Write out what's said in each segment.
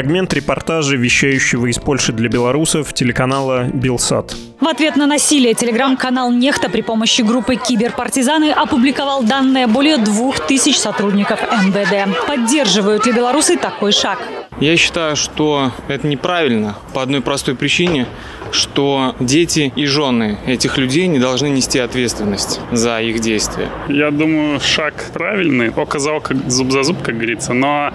Фрагмент репортажа, вещающего из Польши для белорусов, телеканала «Белсат». В ответ на насилие телеграм-канал «Нехта» при помощи группы «Киберпартизаны» опубликовал данные более двух тысяч сотрудников МВД. Поддерживают ли белорусы такой шаг? Я считаю, что это неправильно по одной простой причине – что дети и жены этих людей не должны нести ответственность за их действия. Я думаю, шаг правильный. Оказал как зуб за зуб, как говорится. Но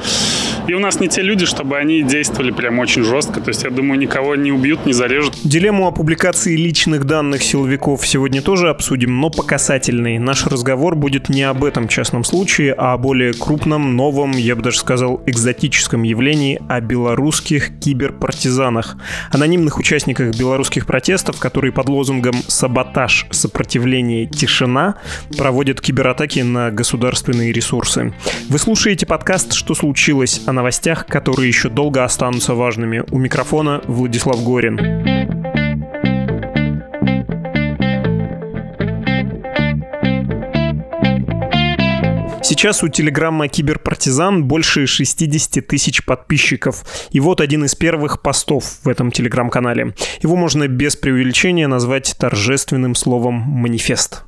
и у нас не те люди, чтобы они действовали прям очень жестко. То есть, я думаю, никого не убьют, не зарежут. Дилемму о публикации личных данных силовиков сегодня тоже обсудим, но по касательной. Наш разговор будет не об этом частном случае, а о более крупном, новом, я бы даже сказал, экзотическом явлении о белорусских киберпартизанах. Анонимных участниках белорусских протестов, которые под лозунгом «Саботаж, сопротивление, тишина» проводят кибератаки на государственные ресурсы. Вы слушаете подкаст «Что случилось?» о новостях, которые еще долго останутся важными. У микрофона Владислав Горин. Сейчас у телеграмма «Киберпартизан» больше 60 тысяч подписчиков. И вот один из первых постов в этом телеграм-канале. Его можно без преувеличения назвать торжественным словом «манифест».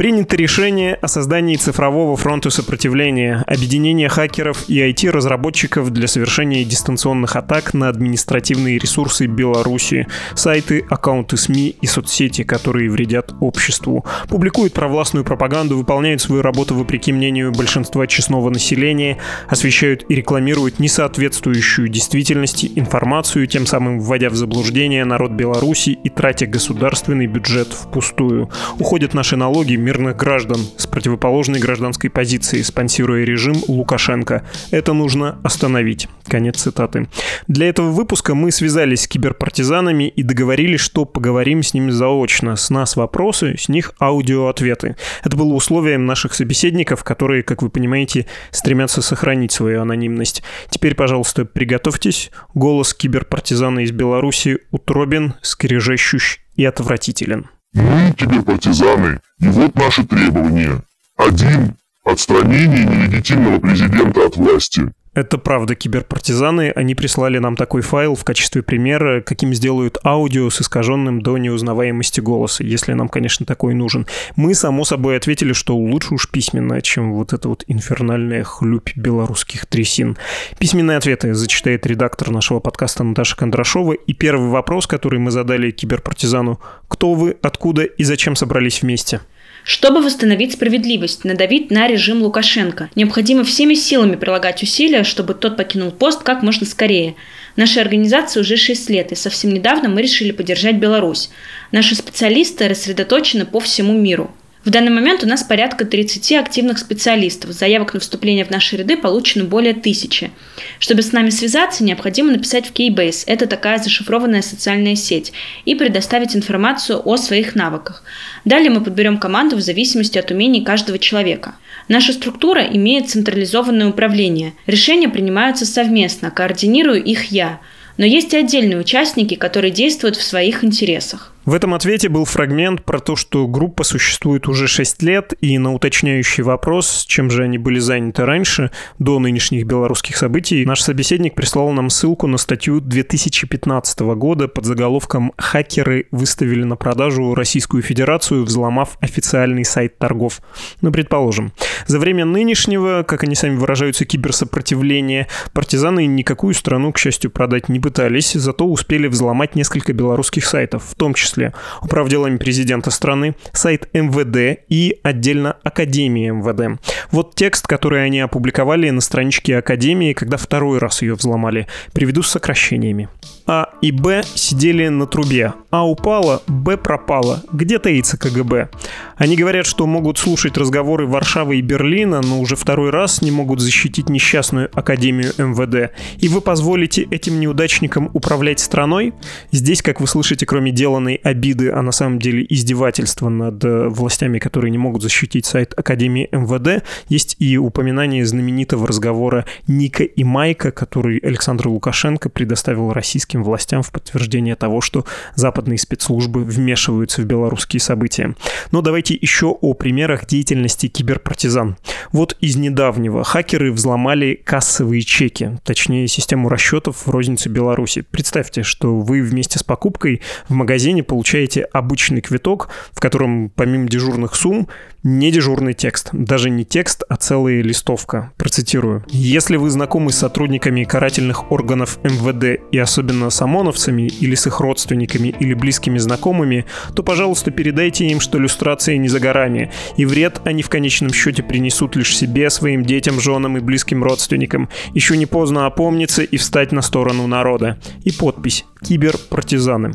Принято решение о создании цифрового фронта сопротивления, объединения хакеров и IT-разработчиков для совершения дистанционных атак на административные ресурсы Беларуси, сайты, аккаунты СМИ и соцсети, которые вредят обществу, публикуют провластную пропаганду, выполняют свою работу вопреки мнению большинства честного населения, освещают и рекламируют несоответствующую действительности информацию, тем самым вводя в заблуждение народ Беларуси и тратя государственный бюджет впустую. Уходят наши налоги, мирных граждан с противоположной гражданской позиции, спонсируя режим Лукашенко. Это нужно остановить. Конец цитаты. Для этого выпуска мы связались с киберпартизанами и договорились, что поговорим с ними заочно. С нас вопросы, с них аудиоответы. Это было условием наших собеседников, которые, как вы понимаете, стремятся сохранить свою анонимность. Теперь, пожалуйста, приготовьтесь. Голос киберпартизана из Беларуси утробен, скрежещущ и отвратителен. Мы киберпартизаны, и вот наши требования. Один – отстранение нелегитимного президента от власти. Это правда, киберпартизаны, они прислали нам такой файл в качестве примера, каким сделают аудио с искаженным до неузнаваемости голоса, если нам, конечно, такой нужен. Мы, само собой, ответили, что лучше уж письменно, чем вот это вот инфернальная хлюпь белорусских трясин. Письменные ответы зачитает редактор нашего подкаста Наташа Кондрашова. И первый вопрос, который мы задали киберпартизану. Кто вы, откуда и зачем собрались вместе? Чтобы восстановить справедливость, надавить на режим Лукашенко. Необходимо всеми силами прилагать усилия, чтобы тот покинул пост как можно скорее. Нашей организации уже 6 лет, и совсем недавно мы решили поддержать Беларусь. Наши специалисты рассредоточены по всему миру. В данный момент у нас порядка 30 активных специалистов. Заявок на вступление в наши ряды получено более тысячи. Чтобы с нами связаться, необходимо написать в Keybase, это такая зашифрованная социальная сеть, и предоставить информацию о своих навыках. Далее мы подберем команду в зависимости от умений каждого человека. Наша структура имеет централизованное управление. Решения принимаются совместно, координирую их я. Но есть и отдельные участники, которые действуют в своих интересах. В этом ответе был фрагмент про то, что группа существует уже 6 лет, и на уточняющий вопрос, чем же они были заняты раньше, до нынешних белорусских событий, наш собеседник прислал нам ссылку на статью 2015 года под заголовком «Хакеры выставили на продажу Российскую Федерацию, взломав официальный сайт торгов». Ну, предположим. За время нынешнего, как они сами выражаются, киберсопротивления, партизаны никакую страну, к счастью, продать не пытались, зато успели взломать несколько белорусских сайтов, в том числе числе управделами президента страны, сайт МВД и отдельно Академии МВД. Вот текст, который они опубликовали на страничке Академии, когда второй раз ее взломали. Приведу с сокращениями. А и Б сидели на трубе. А упала, Б пропала. Где таится КГБ? Они говорят, что могут слушать разговоры Варшавы и Берлина, но уже второй раз не могут защитить несчастную Академию МВД. И вы позволите этим неудачникам управлять страной? Здесь, как вы слышите, кроме деланной обиды, а на самом деле издевательства над э, властями, которые не могут защитить сайт Академии МВД, есть и упоминание знаменитого разговора Ника и Майка, который Александр Лукашенко предоставил российским властям в подтверждение того, что западные спецслужбы вмешиваются в белорусские события. Но давайте еще о примерах деятельности киберпартизан. Вот из недавнего хакеры взломали кассовые чеки, точнее систему расчетов в рознице Беларуси. Представьте, что вы вместе с покупкой в магазине получаете обычный квиток, в котором помимо дежурных сумм не дежурный текст. Даже не текст, а целая листовка. Процитирую. Если вы знакомы с сотрудниками карательных органов МВД и особенно с ОМОНовцами или с их родственниками или близкими знакомыми, то, пожалуйста, передайте им, что иллюстрация не за горами, и вред они в конечном счете принесут лишь себе, своим детям, женам и близким родственникам. Еще не поздно опомниться и встать на сторону народа. И подпись «Киберпартизаны».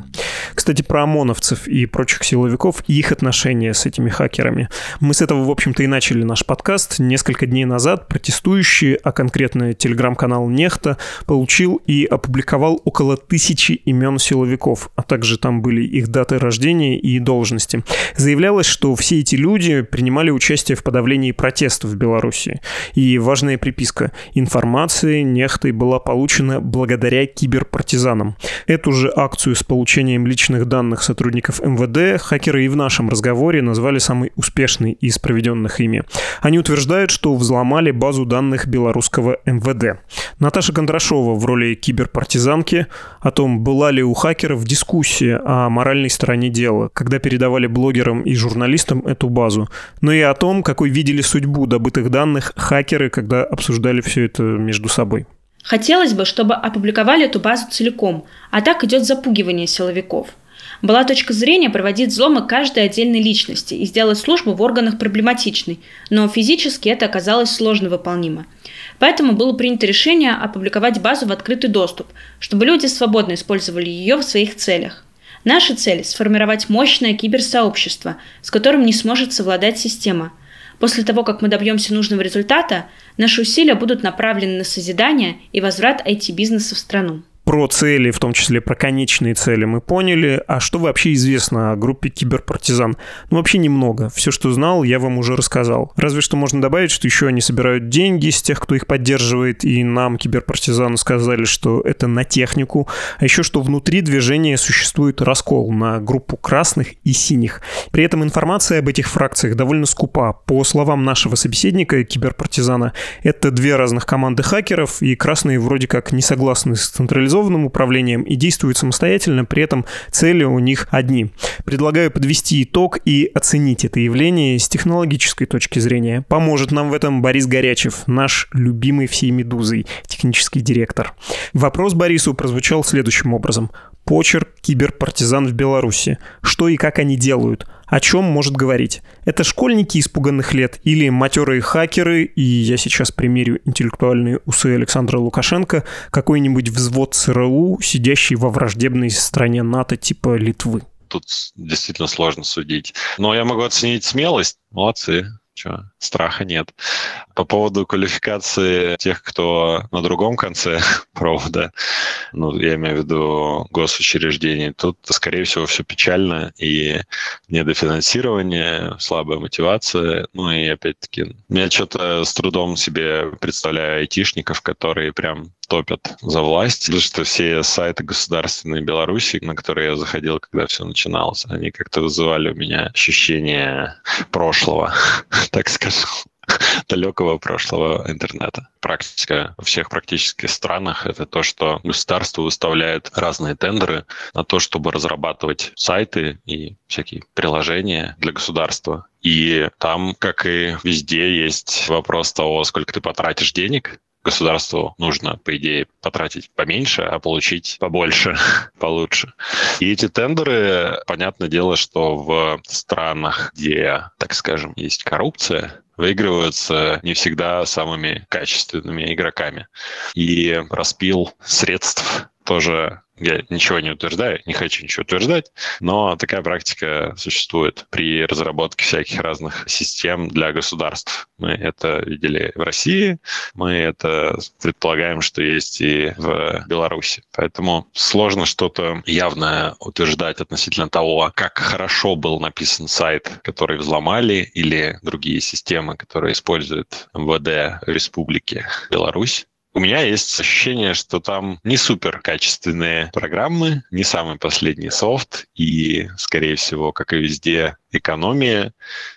Кстати, про ОМОНовцев и прочих силовиков и их отношения с этими хакерами. Мы с этого, в общем-то, и начали наш подкаст. Несколько дней назад протестующие, а конкретно телеграм-канал Нехта, получил и опубликовал около тысячи имен силовиков, а также там были их даты рождения и должности. Заявлялось, что все эти люди принимали участие в подавлении протестов в Беларуси. И важная приписка. Информация Нехтой была получена благодаря киберпартизанам. Эту же акцию с получением личных данных сотрудников МВД хакеры и в нашем разговоре назвали самой успешной из проведенных ими. Они утверждают, что взломали базу данных белорусского МВД. Наташа Кондрашова в роли киберпартизанки о том, была ли у хакеров дискуссия о моральной стороне дела, когда передавали блогерам и журналистам эту базу, но и о том, какой видели судьбу добытых данных хакеры, когда обсуждали все это между собой. Хотелось бы, чтобы опубликовали эту базу целиком, а так идет запугивание силовиков. Была точка зрения проводить взломы каждой отдельной личности и сделать службу в органах проблематичной, но физически это оказалось сложно выполнимо. Поэтому было принято решение опубликовать базу в открытый доступ, чтобы люди свободно использовали ее в своих целях. Наша цель – сформировать мощное киберсообщество, с которым не сможет совладать система – После того, как мы добьемся нужного результата, наши усилия будут направлены на созидание и возврат IT-бизнеса в страну про цели, в том числе про конечные цели, мы поняли. А что вообще известно о группе киберпартизан? Ну, вообще немного. Все, что знал, я вам уже рассказал. Разве что можно добавить, что еще они собирают деньги с тех, кто их поддерживает, и нам, киберпартизаны, сказали, что это на технику. А еще, что внутри движения существует раскол на группу красных и синих. При этом информация об этих фракциях довольно скупа. По словам нашего собеседника, киберпартизана, это две разных команды хакеров, и красные вроде как не согласны с централизованной централизованным управлением и действуют самостоятельно, при этом цели у них одни. Предлагаю подвести итог и оценить это явление с технологической точки зрения. Поможет нам в этом Борис Горячев, наш любимый всей «Медузой», технический директор. Вопрос Борису прозвучал следующим образом. Почерк киберпартизан в Беларуси. Что и как они делают? О чем может говорить? Это школьники испуганных лет или матерые хакеры, и я сейчас примерю интеллектуальные усы Александра Лукашенко, какой-нибудь взвод ЦРУ, сидящий во враждебной стране НАТО типа Литвы? Тут действительно сложно судить. Но я могу оценить смелость. Молодцы. Че, страха нет. По поводу квалификации тех, кто на другом конце провода, ну, я имею в виду госучреждений, тут, скорее всего, все печально и недофинансирование, слабая мотивация, ну и опять-таки, я что-то с трудом себе представляю айтишников, которые прям топят за власть, потому что все сайты государственной Беларуси, на которые я заходил, когда все начиналось, они как-то вызывали у меня ощущение прошлого, так скажем далекого прошлого интернета. Практика во всех практически странах — это то, что государство выставляет разные тендеры на то, чтобы разрабатывать сайты и всякие приложения для государства. И там, как и везде, есть вопрос того, сколько ты потратишь денег государству нужно, по идее, потратить поменьше, а получить побольше, получше. И эти тендеры, понятное дело, что в странах, где, так скажем, есть коррупция, выигрываются не всегда самыми качественными игроками. И распил средств тоже Я ничего не утверждаю, не хочу ничего утверждать, но такая практика существует при разработке всяких разных систем для государств. Мы это видели в России, мы это предполагаем, что есть и в Беларуси. Поэтому сложно что-то явное утверждать относительно того, как хорошо был написан сайт, который взломали, или другие системы, которые используют МВД Республики Беларусь. У меня есть ощущение, что там не супер качественные программы, не самый последний софт, и, скорее всего, как и везде, экономия,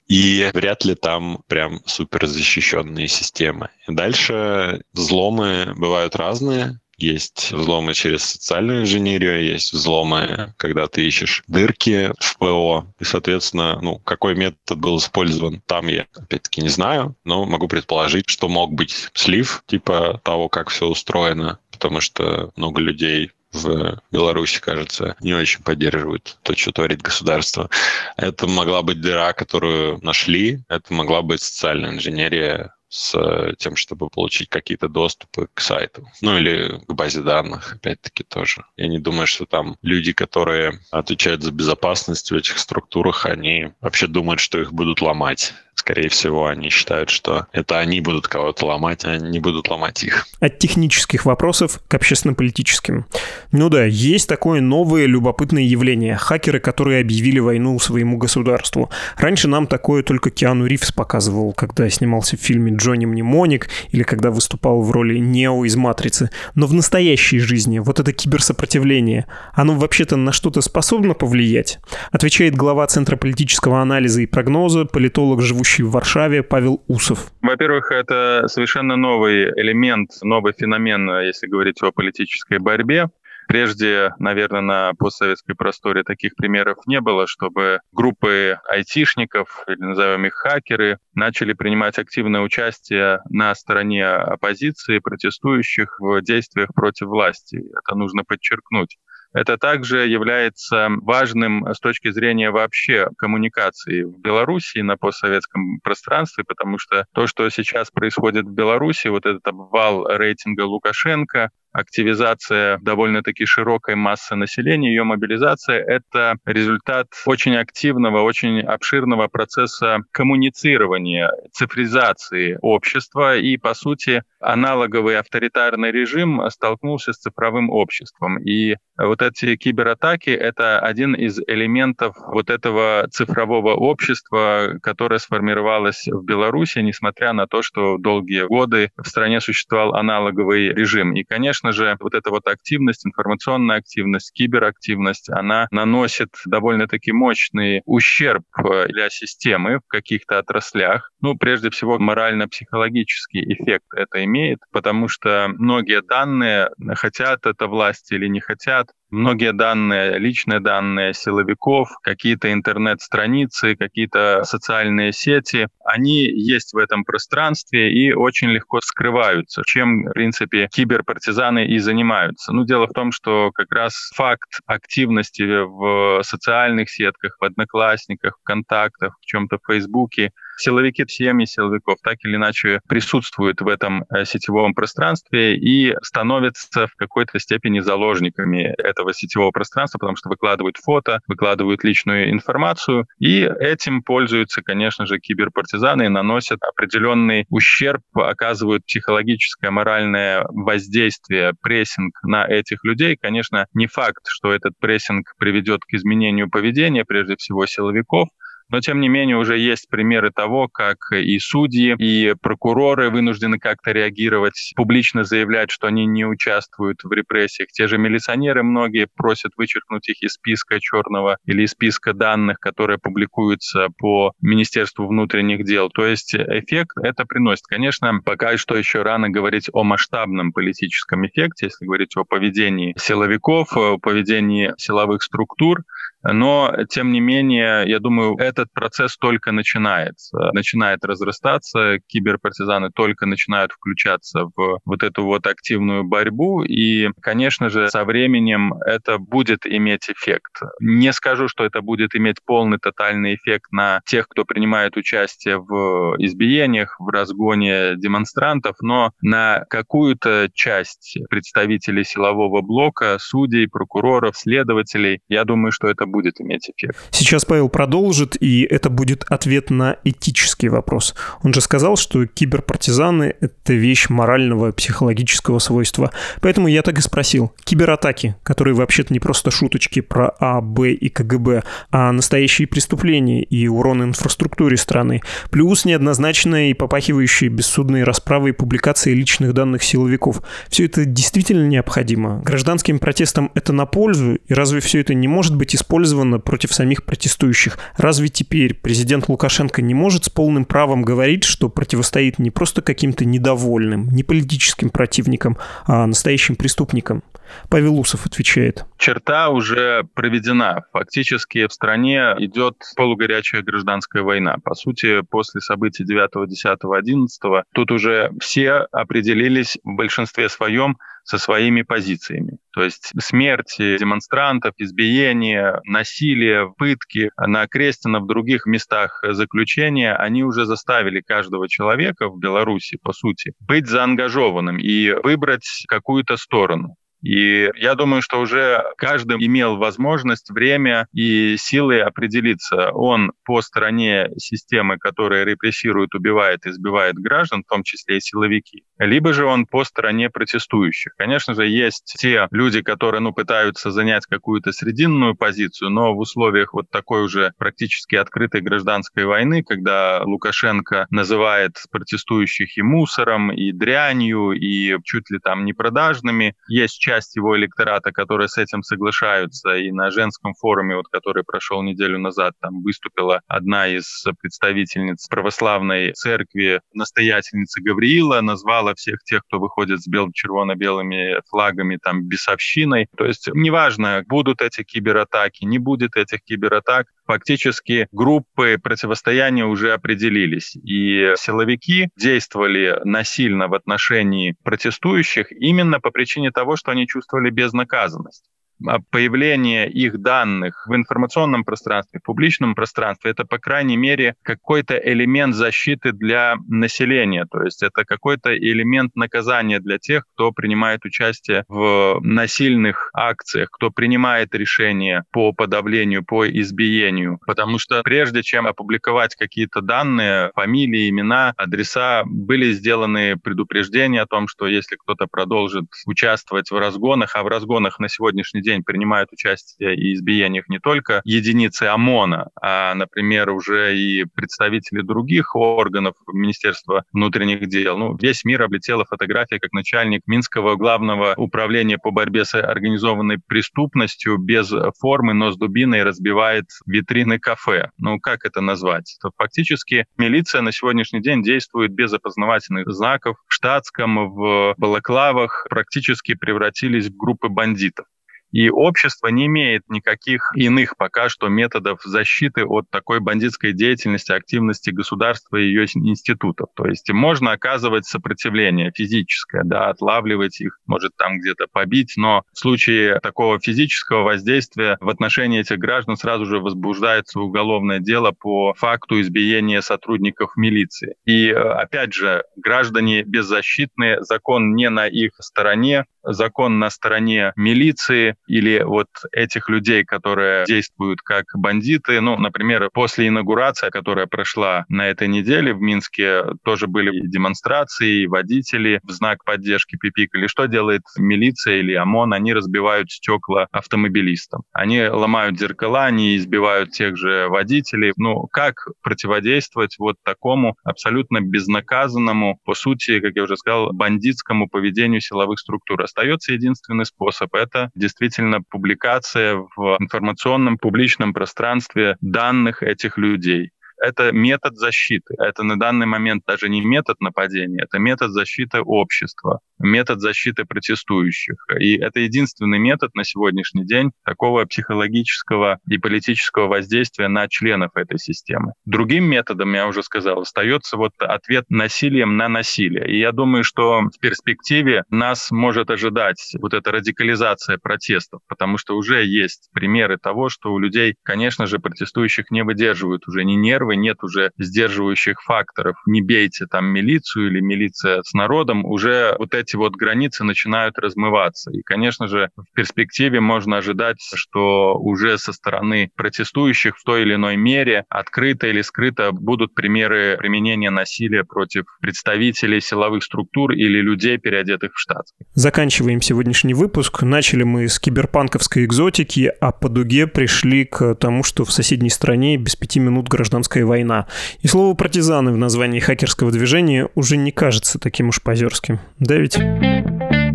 и вряд ли там прям супер защищенные системы. Дальше взломы бывают разные. Есть взломы через социальную инженерию, есть взломы, когда ты ищешь дырки в ПО. И, соответственно, ну, какой метод был использован, там я, опять-таки, не знаю, но могу предположить, что мог быть слив, типа того, как все устроено, потому что много людей в Беларуси, кажется, не очень поддерживают то, что творит государство. Это могла быть дыра, которую нашли, это могла быть социальная инженерия, с э, тем, чтобы получить какие-то доступы к сайту. Ну или к базе данных, опять-таки, тоже. Я не думаю, что там люди, которые отвечают за безопасность в этих структурах, они вообще думают, что их будут ломать. Скорее всего, они считают, что это они будут кого-то ломать, а они будут ломать их. От технических вопросов к общественно-политическим. Ну да, есть такое новое любопытное явление. Хакеры, которые объявили войну своему государству. Раньше нам такое только Киану Ривз показывал, когда снимался в фильме «Джонни Мнемоник» или когда выступал в роли Нео из «Матрицы». Но в настоящей жизни вот это киберсопротивление, оно вообще-то на что-то способно повлиять? Отвечает глава Центра политического анализа и прогноза, политолог, живущий в Варшаве Павел Усов. Во-первых, это совершенно новый элемент, новый феномен, если говорить о политической борьбе. Прежде, наверное, на постсоветской просторе таких примеров не было, чтобы группы айтишников, или назовем их хакеры, начали принимать активное участие на стороне оппозиции, протестующих в действиях против власти. Это нужно подчеркнуть. Это также является важным с точки зрения вообще коммуникации в Беларуси на постсоветском пространстве, потому что то, что сейчас происходит в Беларуси, вот этот обвал рейтинга Лукашенко, активизация довольно-таки широкой массы населения, ее мобилизация — это результат очень активного, очень обширного процесса коммуницирования, цифризации общества. И, по сути, аналоговый авторитарный режим столкнулся с цифровым обществом. И вот эти кибератаки — это один из элементов вот этого цифрового общества, которое сформировалось в Беларуси, несмотря на то, что долгие годы в стране существовал аналоговый режим. И, конечно, конечно же, вот эта вот активность, информационная активность, киберактивность, она наносит довольно-таки мощный ущерб э, для системы в каких-то отраслях. Ну, прежде всего, морально-психологический эффект это имеет, потому что многие данные, хотят это власти или не хотят, многие данные, личные данные силовиков, какие-то интернет-страницы, какие-то социальные сети, они есть в этом пространстве и очень легко скрываются, чем, в принципе, киберпартизаны и занимаются. Ну, дело в том, что как раз факт активности в социальных сетках, в Одноклассниках, ВКонтактах, в чем-то в Фейсбуке – силовики, семьи силовиков так или иначе присутствуют в этом э, сетевом пространстве и становятся в какой-то степени заложниками этого сетевого пространства, потому что выкладывают фото, выкладывают личную информацию, и этим пользуются, конечно же, киберпартизаны и наносят определенный ущерб, оказывают психологическое, моральное воздействие, прессинг на этих людей. Конечно, не факт, что этот прессинг приведет к изменению поведения, прежде всего, силовиков, но, тем не менее, уже есть примеры того, как и судьи, и прокуроры вынуждены как-то реагировать, публично заявлять, что они не участвуют в репрессиях. Те же милиционеры многие просят вычеркнуть их из списка черного или из списка данных, которые публикуются по Министерству внутренних дел. То есть эффект это приносит. Конечно, пока что еще рано говорить о масштабном политическом эффекте, если говорить о поведении силовиков, о поведении силовых структур, Но, тем не менее, я думаю, этот процесс только начинается. Начинает разрастаться, киберпартизаны только начинают включаться в вот эту вот активную борьбу. И, конечно же, со временем это будет иметь эффект. Не скажу, что это будет иметь полный тотальный эффект на тех, кто принимает участие в избиениях, в разгоне демонстрантов, но на какую-то часть представителей силового блока, судей, прокуроров, следователей, я думаю, что это будет иметь эффект. Сейчас Павел продолжит, и это будет ответ на этический вопрос. Он же сказал, что киберпартизаны — это вещь морального, психологического свойства. Поэтому я так и спросил. Кибератаки, которые вообще-то не просто шуточки про А, Б и КГБ, а настоящие преступления и урон инфраструктуре страны, плюс неоднозначные и попахивающие бессудные расправы и публикации личных данных силовиков. Все это действительно необходимо. Гражданским протестам это на пользу, и разве все это не может быть использовано против самих протестующих? Разве теперь президент Лукашенко не может с полным правом говорить, что противостоит не просто каким-то недовольным, не политическим противникам, а настоящим преступникам? Павел Усов отвечает. Черта уже проведена. Фактически в стране идет полугорячая гражданская война. По сути, после событий 9, 10, 11 тут уже все определились в большинстве своем со своими позициями. То есть смерти демонстрантов, избиения, насилие, пытки на Крестина, в других местах заключения, они уже заставили каждого человека в Беларуси, по сути, быть заангажованным и выбрать какую-то сторону. И я думаю, что уже каждый имел возможность, время и силы определиться. Он по стороне системы, которая репрессирует, убивает, избивает граждан, в том числе и силовики, либо же он по стороне протестующих. Конечно же, есть те люди, которые ну, пытаются занять какую-то срединную позицию, но в условиях вот такой уже практически открытой гражданской войны, когда Лукашенко называет протестующих и мусором, и дрянью, и чуть ли там непродажными, есть часть его электората, которые с этим соглашаются. И на женском форуме, вот, который прошел неделю назад, там выступила одна из представительниц православной церкви, настоятельница Гавриила, назвала всех тех, кто выходит с бел червоно-белыми флагами, там, бесовщиной. То есть неважно, будут эти кибератаки, не будет этих кибератак, фактически группы противостояния уже определились. И силовики действовали насильно в отношении протестующих именно по причине того, что они чувствовали безнаказанность. А появление их данных в информационном пространстве, в публичном пространстве, это, по крайней мере, какой-то элемент защиты для населения. То есть это какой-то элемент наказания для тех, кто принимает участие в насильных акциях, кто принимает решения по подавлению, по избиению. Потому что прежде чем опубликовать какие-то данные, фамилии, имена, адреса, были сделаны предупреждения о том, что если кто-то продолжит участвовать в разгонах, а в разгонах на сегодняшний день день принимают участие и избиениях не только единицы ОМОНа, а, например, уже и представители других органов Министерства внутренних дел. Ну, весь мир облетела фотография, как начальник Минского главного управления по борьбе с организованной преступностью без формы, но с дубиной разбивает витрины кафе. Ну, как это назвать? То фактически милиция на сегодняшний день действует без опознавательных знаков. В штатском, в балаклавах практически превратились в группы бандитов. И общество не имеет никаких иных пока что методов защиты от такой бандитской деятельности, активности государства и ее институтов. То есть можно оказывать сопротивление физическое, да, отлавливать их, может там где-то побить, но в случае такого физического воздействия в отношении этих граждан сразу же возбуждается уголовное дело по факту избиения сотрудников милиции. И опять же, граждане беззащитные, закон не на их стороне, закон на стороне милиции или вот этих людей, которые действуют как бандиты. Ну, например, после инаугурации, которая прошла на этой неделе в Минске, тоже были демонстрации, водители в знак поддержки пипикали. Что делает милиция или ОМОН? Они разбивают стекла автомобилистам. Они ломают зеркала, они избивают тех же водителей. Ну, как противодействовать вот такому абсолютно безнаказанному, по сути, как я уже сказал, бандитскому поведению силовых структур? остается единственный способ. Это действительно публикация в информационном публичном пространстве данных этих людей. это метод защиты. Это на данный момент даже не метод нападения, это метод защиты общества, метод защиты протестующих. И это единственный метод на сегодняшний день такого психологического и политического воздействия на членов этой системы. Другим методом, я уже сказал, остается вот ответ насилием на насилие. И я думаю, что в перспективе нас может ожидать вот эта радикализация протестов, потому что уже есть примеры того, что у людей, конечно же, протестующих не выдерживают уже ни нервы, нет уже сдерживающих факторов. Не бейте там милицию или милиция с народом, уже вот эти вот границы начинают размываться. И, конечно же, в перспективе можно ожидать, что уже со стороны протестующих в той или иной мере, открыто или скрыто, будут примеры применения насилия против представителей силовых структур или людей, переодетых в штат. Заканчиваем сегодняшний выпуск. Начали мы с киберпанковской экзотики, а по дуге пришли к тому, что в соседней стране без пяти минут гражданская война. И слово «партизаны» в названии хакерского движения уже не кажется таким уж позерским. Да ведь? Thank you.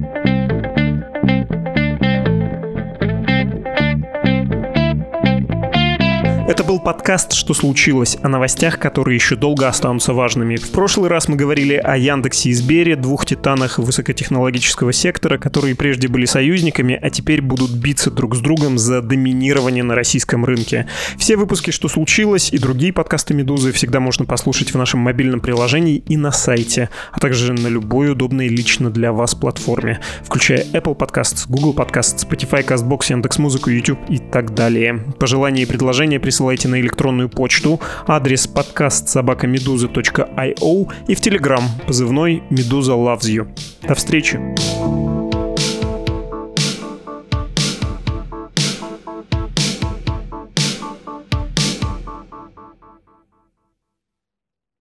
Это был подкаст «Что случилось?» о новостях, которые еще долго останутся важными. В прошлый раз мы говорили о Яндексе и Сбере, двух титанах высокотехнологического сектора, которые прежде были союзниками, а теперь будут биться друг с другом за доминирование на российском рынке. Все выпуски «Что случилось?» и другие подкасты «Медузы» всегда можно послушать в нашем мобильном приложении и на сайте, а также на любой удобной лично для вас платформе, включая Apple Podcasts, Google Podcasts, Spotify, CastBox, Яндекс.Музыку, YouTube и так далее. Пожелания и предложения присылайте присылайте на электронную почту, адрес подкаст собакамедуза.io и в Телеграм, позывной «Медуза loves you». До встречи!